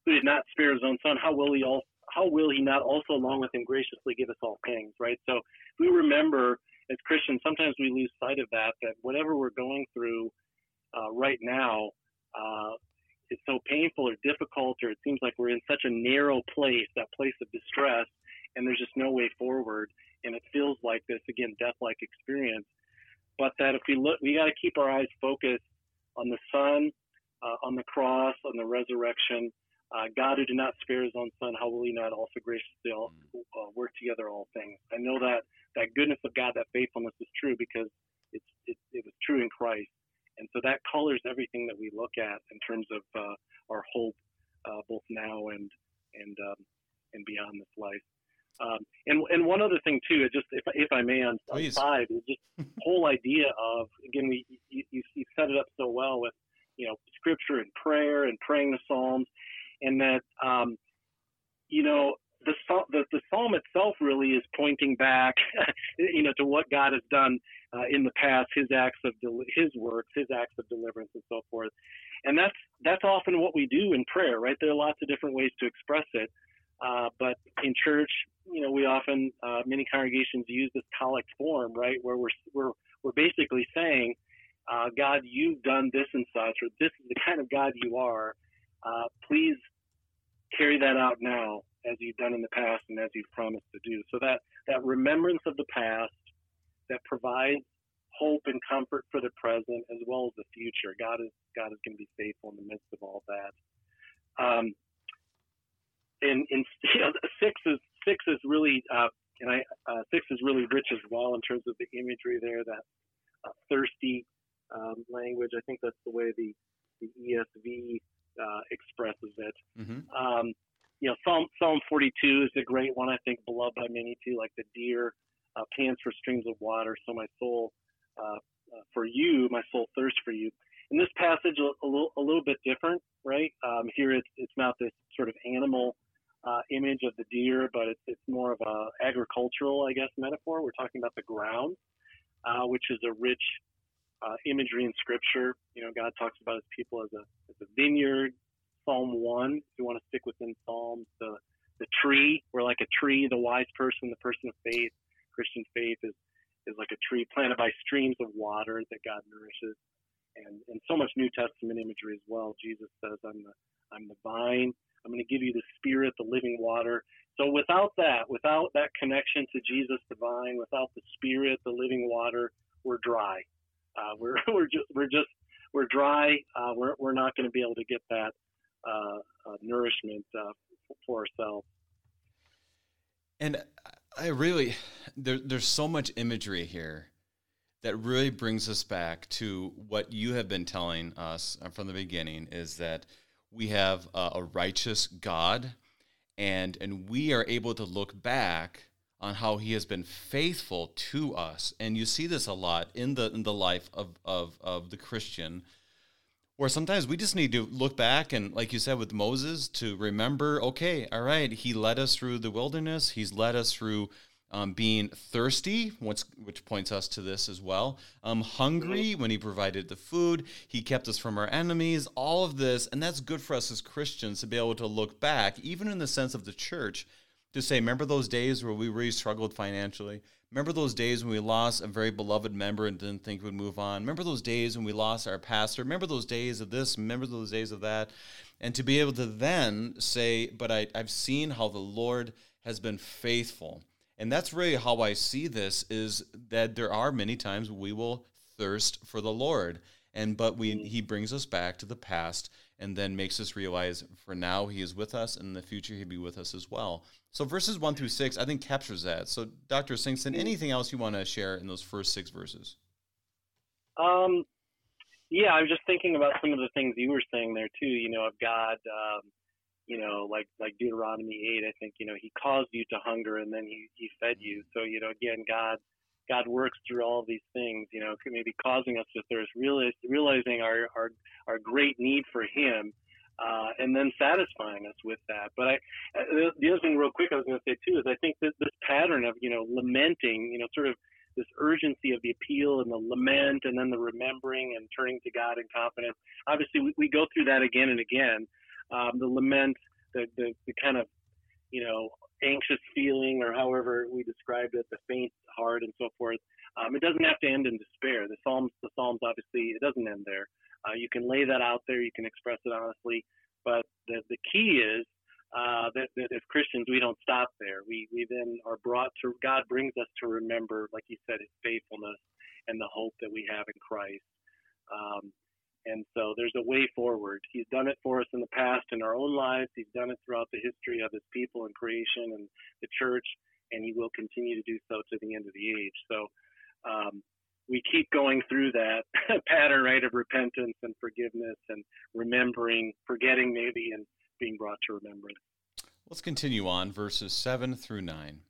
Speaker 2: who did not spare his own son, how will he all, how will he not also along with him graciously give us all things, right? So we remember as Christians, sometimes we lose sight of that, that whatever we're going through uh, right now uh, is so painful or difficult, or it seems like we're in such a narrow place, that place of distress, and there's just no way forward. And it feels like this, again, death like experience. But that if we look, we got to keep our eyes focused on the Son, uh, on the cross, on the resurrection. Uh, God who did not spare his own son, how will he not also graciously all, uh, work together all things? I know that that goodness of God, that faithfulness is true because it's, it, it was true in Christ. And so that colors everything that we look at in terms of uh, our hope, uh, both now and and um, and beyond this life. Um, and and one other thing too, just if if I may on, on five, is just whole idea of again we you, you, you set it up so well with you know scripture and prayer and praying the psalms, and that um, you know the, the, the psalm itself really is pointing back, you know, to what God has done uh, in the past, His acts of del- His works, His acts of deliverance, and so forth. And that's that's often what we do in prayer, right? There are lots of different ways to express it, uh, but in church, you know, we often uh, many congregations use this collect form, right, where we're we're we're basically saying, uh, God, you've done this and such, or this is the kind of God you are. Uh, please carry that out now as you've done in the past and as you've promised to do. So that, that remembrance of the past that provides hope and comfort for the present as well as the future. God is God is going to be faithful in the midst of all that. Um, and, and you know, six is six is really uh, and I uh, six is really rich as well in terms of the imagery there. That uh, thirsty um, language. I think that's the way the the ESV uh, expresses it. Mm-hmm. Um, you know, Psalm Psalm 42 is a great one. I think beloved by many too, like the deer uh, pants for streams of water. So my soul uh, uh, for you, my soul thirsts for you. In this passage, a, a little a little bit different, right? Um, here it's it's not this sort of animal uh, image of the deer, but it's it's more of a agricultural, I guess, metaphor. We're talking about the ground, uh, which is a rich uh, imagery in Scripture. You know, God talks about His people as a as a vineyard. Psalm one, if you want to stick within Psalms, the the tree. We're like a tree. The wise person, the person of faith, Christian faith is is like a tree planted by streams of water that God nourishes, and and so much New Testament imagery as well. Jesus says, "I'm the I'm the vine. I'm going to give you the Spirit, the living water." So without that, without that connection to Jesus, the vine, without the Spirit, the living water, we're dry. Uh, we're we're just we're just we're dry. Uh, we're we're not going to be able to get that uh, uh nourishment uh, for ourselves.
Speaker 1: And I really there, there's so much imagery here that really brings us back to what you have been telling us from the beginning is that we have a, a righteous God and and we are able to look back on how he has been faithful to us. And you see this a lot in the in the life of of, of the Christian, where sometimes we just need to look back and, like you said with Moses, to remember, okay, all right, he led us through the wilderness. He's led us through um, being thirsty, which, which points us to this as well. Um, hungry when he provided the food, he kept us from our enemies, all of this. And that's good for us as Christians to be able to look back, even in the sense of the church, to say, remember those days where we really struggled financially? Remember those days when we lost a very beloved member and didn't think we'd move on? Remember those days when we lost our pastor? Remember those days of this? Remember those days of that? And to be able to then say, but I, I've seen how the Lord has been faithful. And that's really how I see this is that there are many times we will thirst for the Lord. And but we mm-hmm. he brings us back to the past and then makes us realize for now he is with us and in the future he'll be with us as well. So verses one through six, I think captures that. So Dr. Soenksen, anything else you want to share in those first six verses?
Speaker 2: Um, yeah, I was just thinking about some of the things you were saying there too. You know, of God, um, you know, like like Deuteronomy eight. I think you know He caused you to hunger and then He He fed you. So you know, again, God God works through all these things. You know, maybe causing us to thirst, realizing our our our great need for Him uh, and then satisfying us with that. But I, uh, the other thing, real quick, I was going to say too is I think that this pattern of you know lamenting, you know, sort of this urgency of the appeal and the lament, and then the remembering and turning to God in confidence. Obviously, we, we go through that again and again. Um, the lament, the, the the kind of you know anxious feeling, or however we described it, the faint heart and so forth. Um, it doesn't have to end in despair. The Psalms, the Psalms, obviously, it doesn't end there. Uh, you can lay that out there. You can express it honestly. But the, the key is uh, that, that as Christians, we don't stop there. We, we then are brought to, God brings us to remember, like you said, his faithfulness and the hope that we have in Christ. Um, and so there's a way forward. He's done it for us in the past in our own lives. He's done it throughout the history of his people and creation and the church, and he will continue to do so to the end of the age. So um, we keep going through that pattern, right, of repentance and forgiveness and remembering, forgetting maybe, and being brought to remembrance.
Speaker 1: Let's continue on, verses 7 through 9.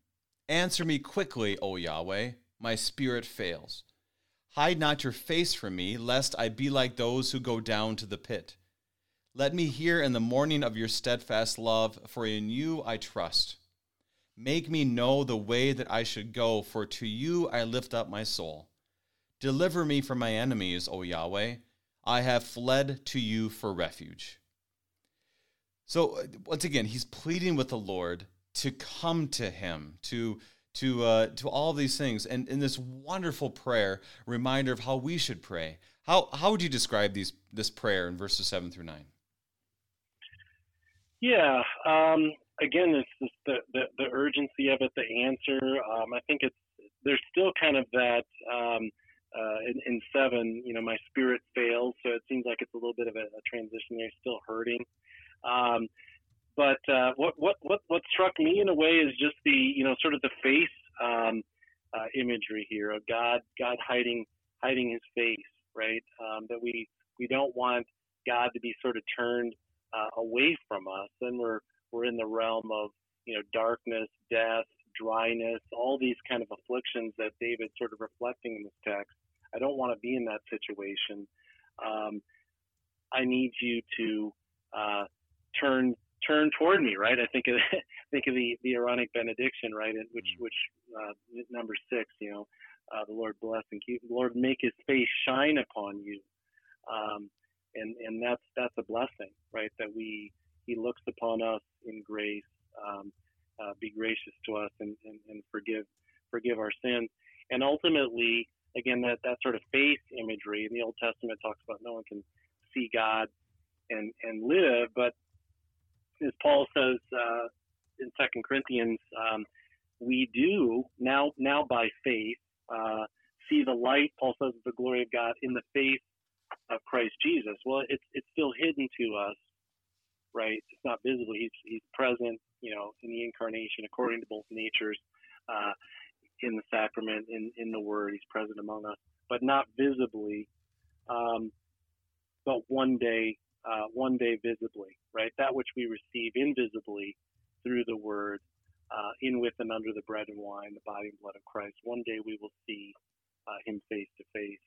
Speaker 1: Answer me quickly, O Yahweh, my spirit fails. Hide not your face from me, lest I be like those who go down to the pit. Let me hear in the morning of your steadfast love, for in you I trust. Make me know the way that I should go, for to you I lift up my soul. Deliver me from my enemies, O Yahweh. I have fled to you for refuge. So, uh, once again, he's pleading with the Lord to come to him, to to uh, to all these things, and in this wonderful prayer, reminder of how we should pray. How how would you describe these this prayer in verses seven through nine?
Speaker 2: Yeah, um, again, it's the, the, the urgency of it, the answer. Um, I think it's there's still kind of that um, uh, in, in, seven, you know, my spirit fails, so it seems like it's a little bit of a, a transition there, still hurting. Um, but uh, what what what what struck me in a way is just the you know sort of the face um, uh, imagery here of God God hiding hiding His face, right? Um, that we we don't want God to be sort of turned uh, away from us, and we're we're in the realm of you know darkness, death, dryness, all these kind of afflictions that David's sort of reflecting in this text. I don't want to be in that situation. Um, I need you to uh, turn turn toward me, right? I think of think of the the Aaronic benediction, right? Which mm. which uh, number six, you know, uh, the Lord bless and keep. The Lord make His face shine upon you, um, and and that's that's a blessing, right? That we He looks upon us in grace, gracious to us, and, and and forgive forgive our sins, and ultimately, again, that that sort of faith imagery in the Old Testament talks about no one can see God and and live, but as Paul says uh, in Second Corinthians, um, we do now now by faith uh, see the light. Paul says the glory of God in the faith of Christ Jesus. Well, it's it's still hidden to us, right? It's not visible. He's he's present, you know, in the incarnation according to both natures, uh, in the sacrament, in in the Word. He's present among us, but not visibly. Um, but one day uh, one day visibly, right? That which we receive invisibly through the word, uh, in with and under the bread and wine, the body and blood of Christ. One day we will see uh, him face to face,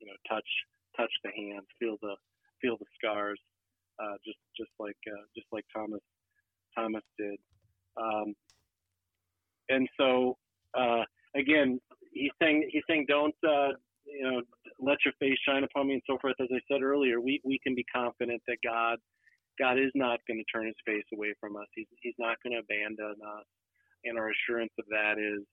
Speaker 2: you know, touch touch the hands, feel the feel the scars, uh, just just like uh, just like Thomas Thomas did. Um, and so uh, again, he's saying he's saying don't you know, let your face shine upon me and so forth. As I said earlier, we, we can be confident that God, God is not going to turn his face away from us. He's, he's not going to abandon us. And our assurance of that is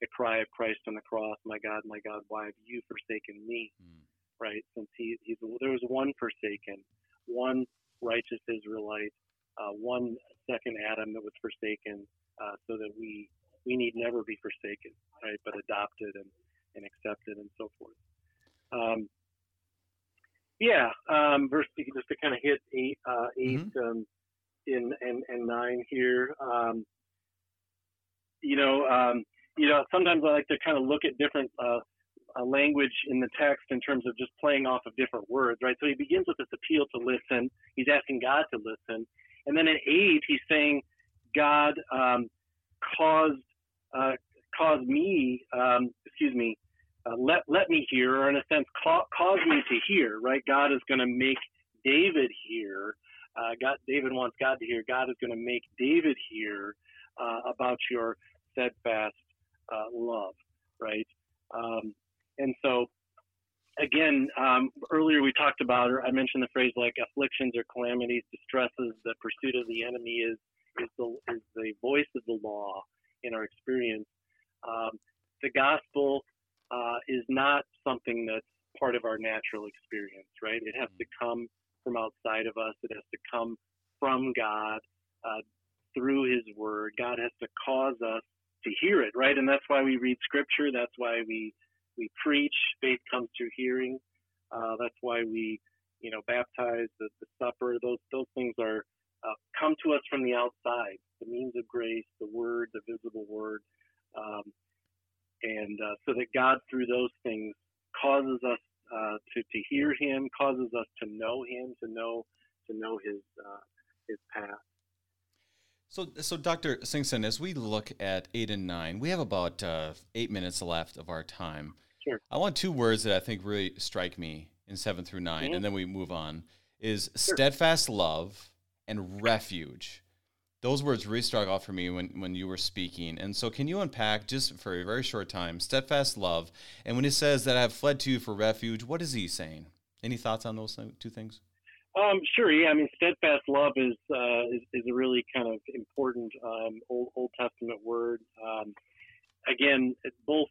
Speaker 2: the cry of Christ on the cross, my God, my God, why have you forsaken me? Mm. Right? Since he, he's, there was one forsaken, one righteous Israelite, uh, one second Adam that was forsaken, uh, so that we, we need never be forsaken, right? But adopted and, and accepted and so forth. Um, yeah, um, verse just to kind of hit eight, uh, 8 mm-hmm. um, in and, and nine here. Um, you know, um, you know, sometimes I like to kind of look at different uh, uh, language in the text in terms of just playing off of different words, right? So he begins with this appeal to listen. He's asking God to listen, and then in eight, he's saying, God um, caused uh, caused me, um, excuse me, uh, let let me hear, or in a sense, ca- cause me to hear. Right? God is going to make David hear. Uh, God, David wants God to hear. God is going to make David hear uh, about your steadfast uh, love. Right? Um, and so, again, um, earlier we talked about, or I mentioned the phrase like afflictions or calamities, distresses. The pursuit of the enemy is is the is the voice of the law in our experience. Um, the gospel uh, is not something that's part of our natural experience, right? It has to mm-hmm. come from outside of us. It has to come from God uh, through His Word. God has to cause us to hear it, right? And that's why we read Scripture. That's why we we preach. Faith comes through hearing. Uh, that's why we, you know, baptize the, the supper. Those those things are uh, come to us from the outside. The means of grace, the Word, the visible Word. Um, and uh, so that God, through those things, causes us uh, to to hear Him, causes us to know Him, to know to know His uh, His path.
Speaker 1: So, so Dr. Soenksen, as we look at eight and nine, we have about uh, eight minutes left of our time.
Speaker 2: Sure.
Speaker 1: I want two words that I think really strike me in seven through 9 mm-hmm. and then we move on. Is sure. steadfast love and refuge those words really struck out for me when, when you were speaking. And so, can you unpack just for a very short time steadfast love? And when he says that I have fled to you for refuge, what is he saying? Any thoughts on those two things?
Speaker 2: Um, sure. Yeah. I mean, steadfast love is uh, is, is, a really kind of important um, Old Old Testament word. Um, again, both.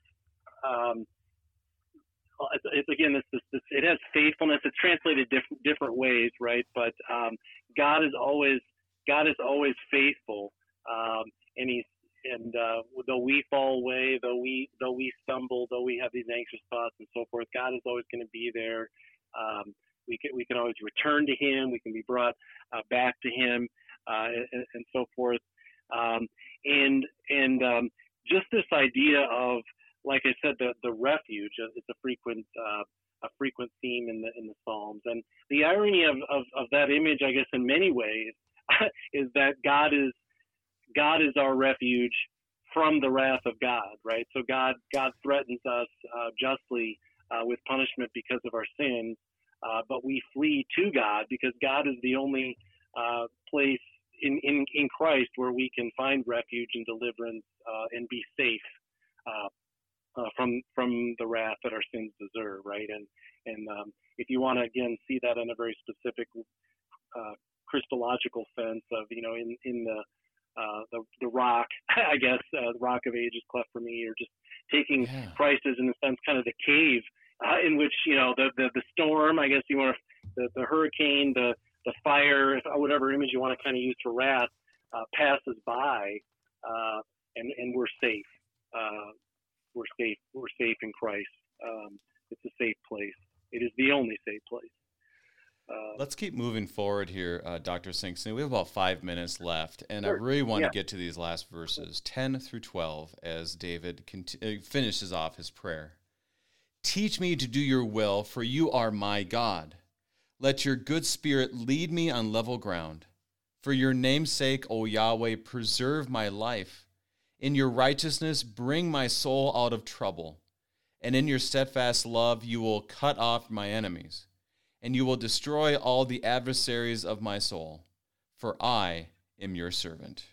Speaker 2: It's, it's, again, it's, it's, it has faithfulness. It's translated different different ways, right? But um, God is always God is always faithful, um, and He's and uh, though we fall away, though we though we stumble, though we have these anxious thoughts and so forth, God is always going to be there. Um, we can we can always return to Him. We can be brought uh, back to Him, uh, and, and, so forth. Um, and and um, just this idea of, like I said, the the refuge is a frequent uh, a frequent theme in the in the Psalms. And the irony of, of, of that image, I guess, in many ways, is that God is God is our refuge from the wrath of God, right? So God God threatens us uh, justly uh, with punishment because of our sins, uh, but we flee to God because God is the only uh, place in, in, in Christ where we can find refuge and deliverance uh, and be safe uh, uh, from from the wrath that our sins deserve, right? And and um, if you want to again see that in a very specific Christological sense of you know in in the uh, the the rock, I guess, uh, the rock of ages cleft for me, or just taking yeah. Christ as in a sense kind of the cave uh, in which you know the, the the storm, I guess you want the the hurricane, the the fire, whatever image you want to kind of use for wrath, uh, passes by, uh, and and we're safe. Uh, we're safe. We're safe in Christ. Um, it's a safe place. It is the only safe place.
Speaker 1: Uh, Let's keep moving forward here, uh, Dr. Soenksen. We have about five minutes left, and sure. I really want yeah. to get to these last verses, 10 through 12, as David cont- uh, finishes off his prayer. Teach me to do your will, for you are my God. Let your good spirit lead me on level ground. For your name's sake, O Yahweh, preserve my life. In your righteousness, bring my soul out of trouble. And in your steadfast love, you will cut off my enemies and you will destroy all the adversaries of my soul, for I am your servant.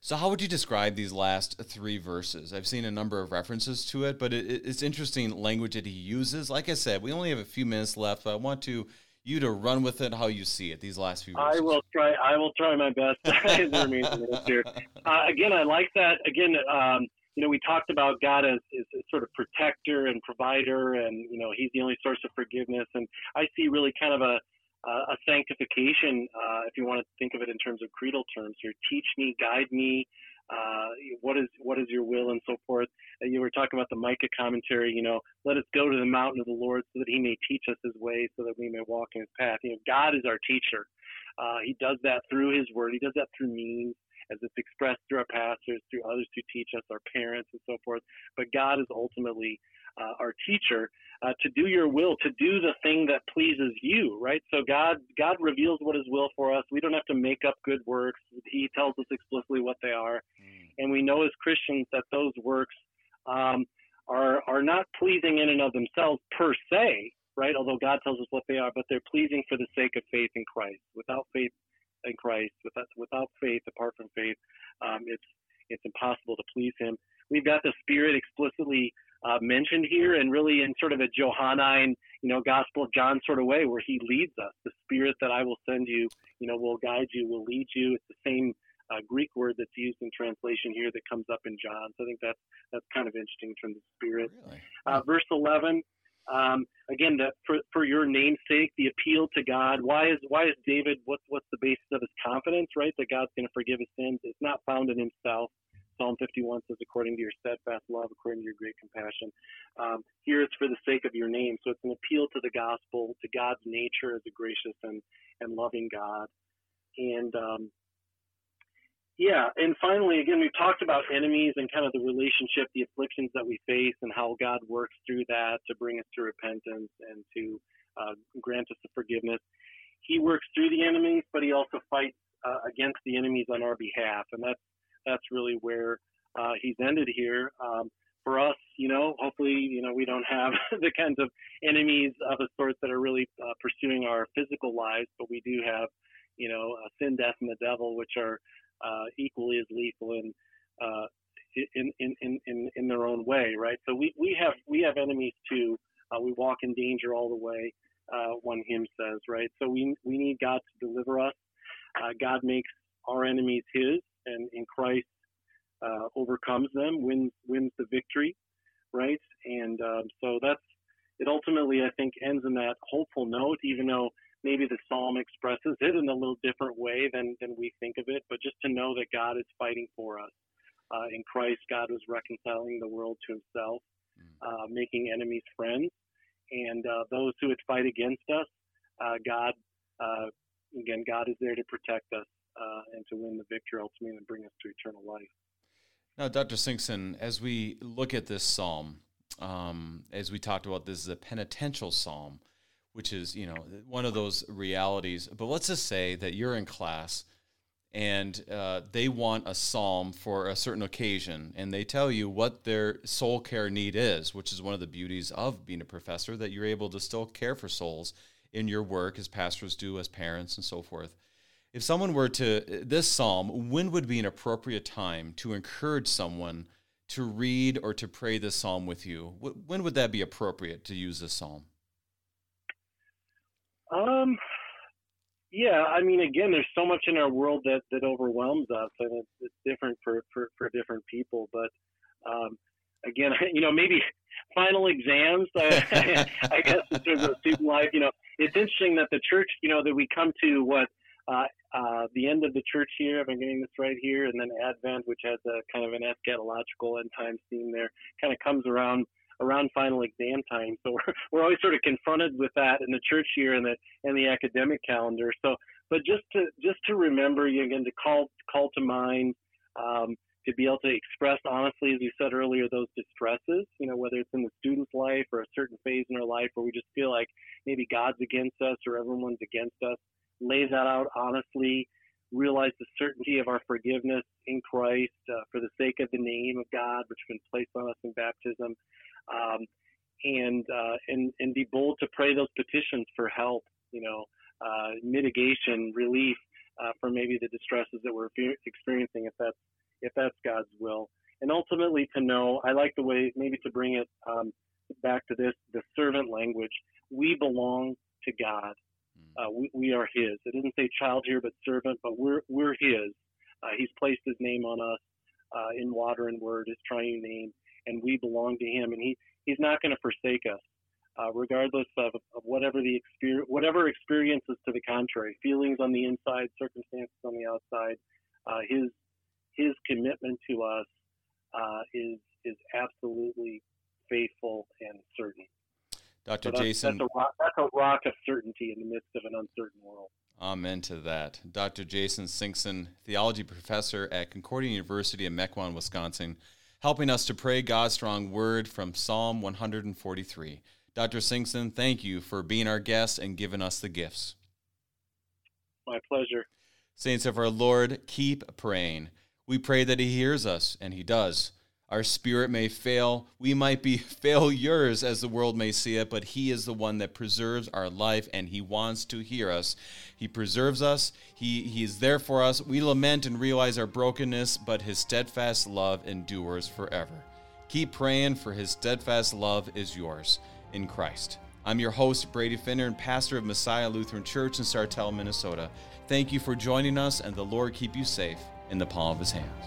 Speaker 1: So, how would you describe these last three verses? I've seen a number of references to it, but it, it's interesting language that he uses. Like I said, we only have a few minutes left, but I want to you to run with it how you see it these last few verses.
Speaker 2: I will try. I will try my best in the remaining minutes here. Uh, again, I like that. Again, um, you know, we talked about God as, as a sort of protector and provider, and you know, He's the only source of forgiveness. And I see really kind of a a sanctification, uh, if you want to think of it in terms of creedal terms here. Teach me, guide me. Uh, what is what is your will and so forth. And you were talking about the Micah commentary. You know, let us go to the mountain of the Lord so that He may teach us His way, so that we may walk in His path. You know, God is our teacher. Uh, he does that through His Word. He does that through means as it's expressed through our pastors, through others who teach us, our parents, and so forth. But God is ultimately uh, our teacher uh, to do your will, to do the thing that pleases you, right? So God, God reveals what His will for us. We don't have to make up good works. He tells us explicitly what they are, mm. and we know as Christians that those works um, are are not pleasing in and of themselves per se, right? Although God tells us what they are, but they're pleasing for the sake of faith in Christ. Without faith, in Christ. Without, without faith, apart from faith, um, it's it's impossible to please Him. We've got the Spirit explicitly uh, mentioned here, and really in sort of a Johannine, you know, Gospel of John sort of way, where He leads us. The Spirit that I will send you, you know, will guide you, will lead you. It's the same uh, Greek word that's used in translation here that comes up in John. So I think that's that's kind of interesting in terms of spirit. Really? Uh, verse 11. Um, again, the, for for your namesake, the appeal to God. Why is why is David? What's what's the basis of his confidence? Right, that God's going to forgive his sins. It's not found in himself. Psalm 51 says, according to your steadfast love, according to your great compassion. Um, here it's for the sake of your name. So it's an appeal to the gospel, to God's nature as a gracious and, and loving God. And um, yeah, and finally, again, we've talked about enemies and kind of the relationship, the afflictions that we face, and how God works through that to bring us to repentance and to uh, grant us the forgiveness. He works through the enemies, but He also fights uh, against the enemies on our behalf, and that's that's really where uh, He's ended here. Um, for us, you know, hopefully, you know, we don't have the kinds of enemies of a sort that are really uh, pursuing our physical lives, but we do have, you know, sin, death, and the devil, which are uh, equally as lethal in, uh, in, in, in, in their own way, right? So we, we have we have enemies too. Uh, we walk in danger all the way. Uh, one hymn says, right? So we we need God to deliver us. Uh, God makes our enemies His, and in Christ uh, overcomes them, wins wins the victory, right? And um, so that's it. Ultimately, I think ends in that hopeful note, even though maybe the psalm expresses it in a little different way than, than we think of it, but just to know that God is fighting for us. Uh, in Christ, God was reconciling the world to himself, mm. uh, making enemies friends. And uh, those who would fight against us, uh, God, uh, again, God is there to protect us uh, and to win the victory ultimately and bring us to eternal life.
Speaker 1: Now, Dr. Soenksen, as we look at this psalm, um, as we talked about, this is a penitential psalm which is you know one of those realities. But let's just say that you're in class and uh, they want a psalm for a certain occasion, and they tell you what their soul care need is, which is one of the beauties of being a professor that you're able to still care for souls in your work as pastors do, as parents, and so forth. If someone were to this psalm, when would be an appropriate time to encourage someone to read or to pray this psalm with you? When would that be appropriate to use this psalm?
Speaker 2: Um, yeah, I mean, again, there's so much in our world that that overwhelms us, and it's, it's different for, for for different people. But um, again, you know, maybe final exams. I, I guess in terms of student life, you know, it's interesting that the church, you know, that we come to what uh, uh, the end of the church year. If I'm getting this right here, and then Advent, which has a kind of an eschatological end times theme there, kind of comes around around final exam time. So we're, we're always sort of confronted with that in the church year and the and the academic calendar. So, but just to just to remember, again to call call to mind. Um, to be able to express honestly, as you said earlier, those distresses, you know, whether it's in the student's life or a certain phase in our life where we just feel like maybe God's against us or everyone's against us, lay that out honestly, realize the certainty of our forgiveness in Christ uh, for the sake of the name of God, which has been placed on us in baptism, um, and uh, and and be bold to pray those petitions for help, you know, uh, mitigation, relief uh, from maybe the distresses that we're experiencing, if that's if that's God's will, and ultimately to know. I like the way maybe to bring it um, back to this the servant language. We belong to God. Uh, we, we, are His. It doesn't say child here, but servant, but we're we're His. Uh, he's placed His name on us uh, in water and word, His triune name, and we belong to Him, and He He's not going to forsake us, uh, regardless of, of whatever the experience, whatever experiences to the contrary, feelings on the inside, circumstances on the outside. Uh, his His commitment to us uh, is is absolutely faithful and certain.
Speaker 1: Dr.
Speaker 2: That's,
Speaker 1: Jason,
Speaker 2: that's a, rock, that's a rock of certainty in the midst of an uncertain world.
Speaker 1: Amen to that. Dr. Jason Soenksen, theology professor at Concordia University in Mequon, Wisconsin helping us to pray God's strong word from Psalm 143. Dr. Soenksen, thank you for being our guest and giving us the gifts.
Speaker 2: My pleasure.
Speaker 1: Saints of our Lord, keep praying. We pray that He hears us, and He does. Our spirit may fail. We might be failures as the world may see it, but He is the one that preserves our life and He wants to hear us. He preserves us. He, he is there for us. We lament and realize our brokenness, but His steadfast love endures forever. Keep praying, for His steadfast love is yours in Christ. I'm your host, Brady Finnern, and pastor of Messiah Lutheran Church in Sartell, Minnesota. Thank you for joining us, and the Lord keep you safe in the palm of His hands.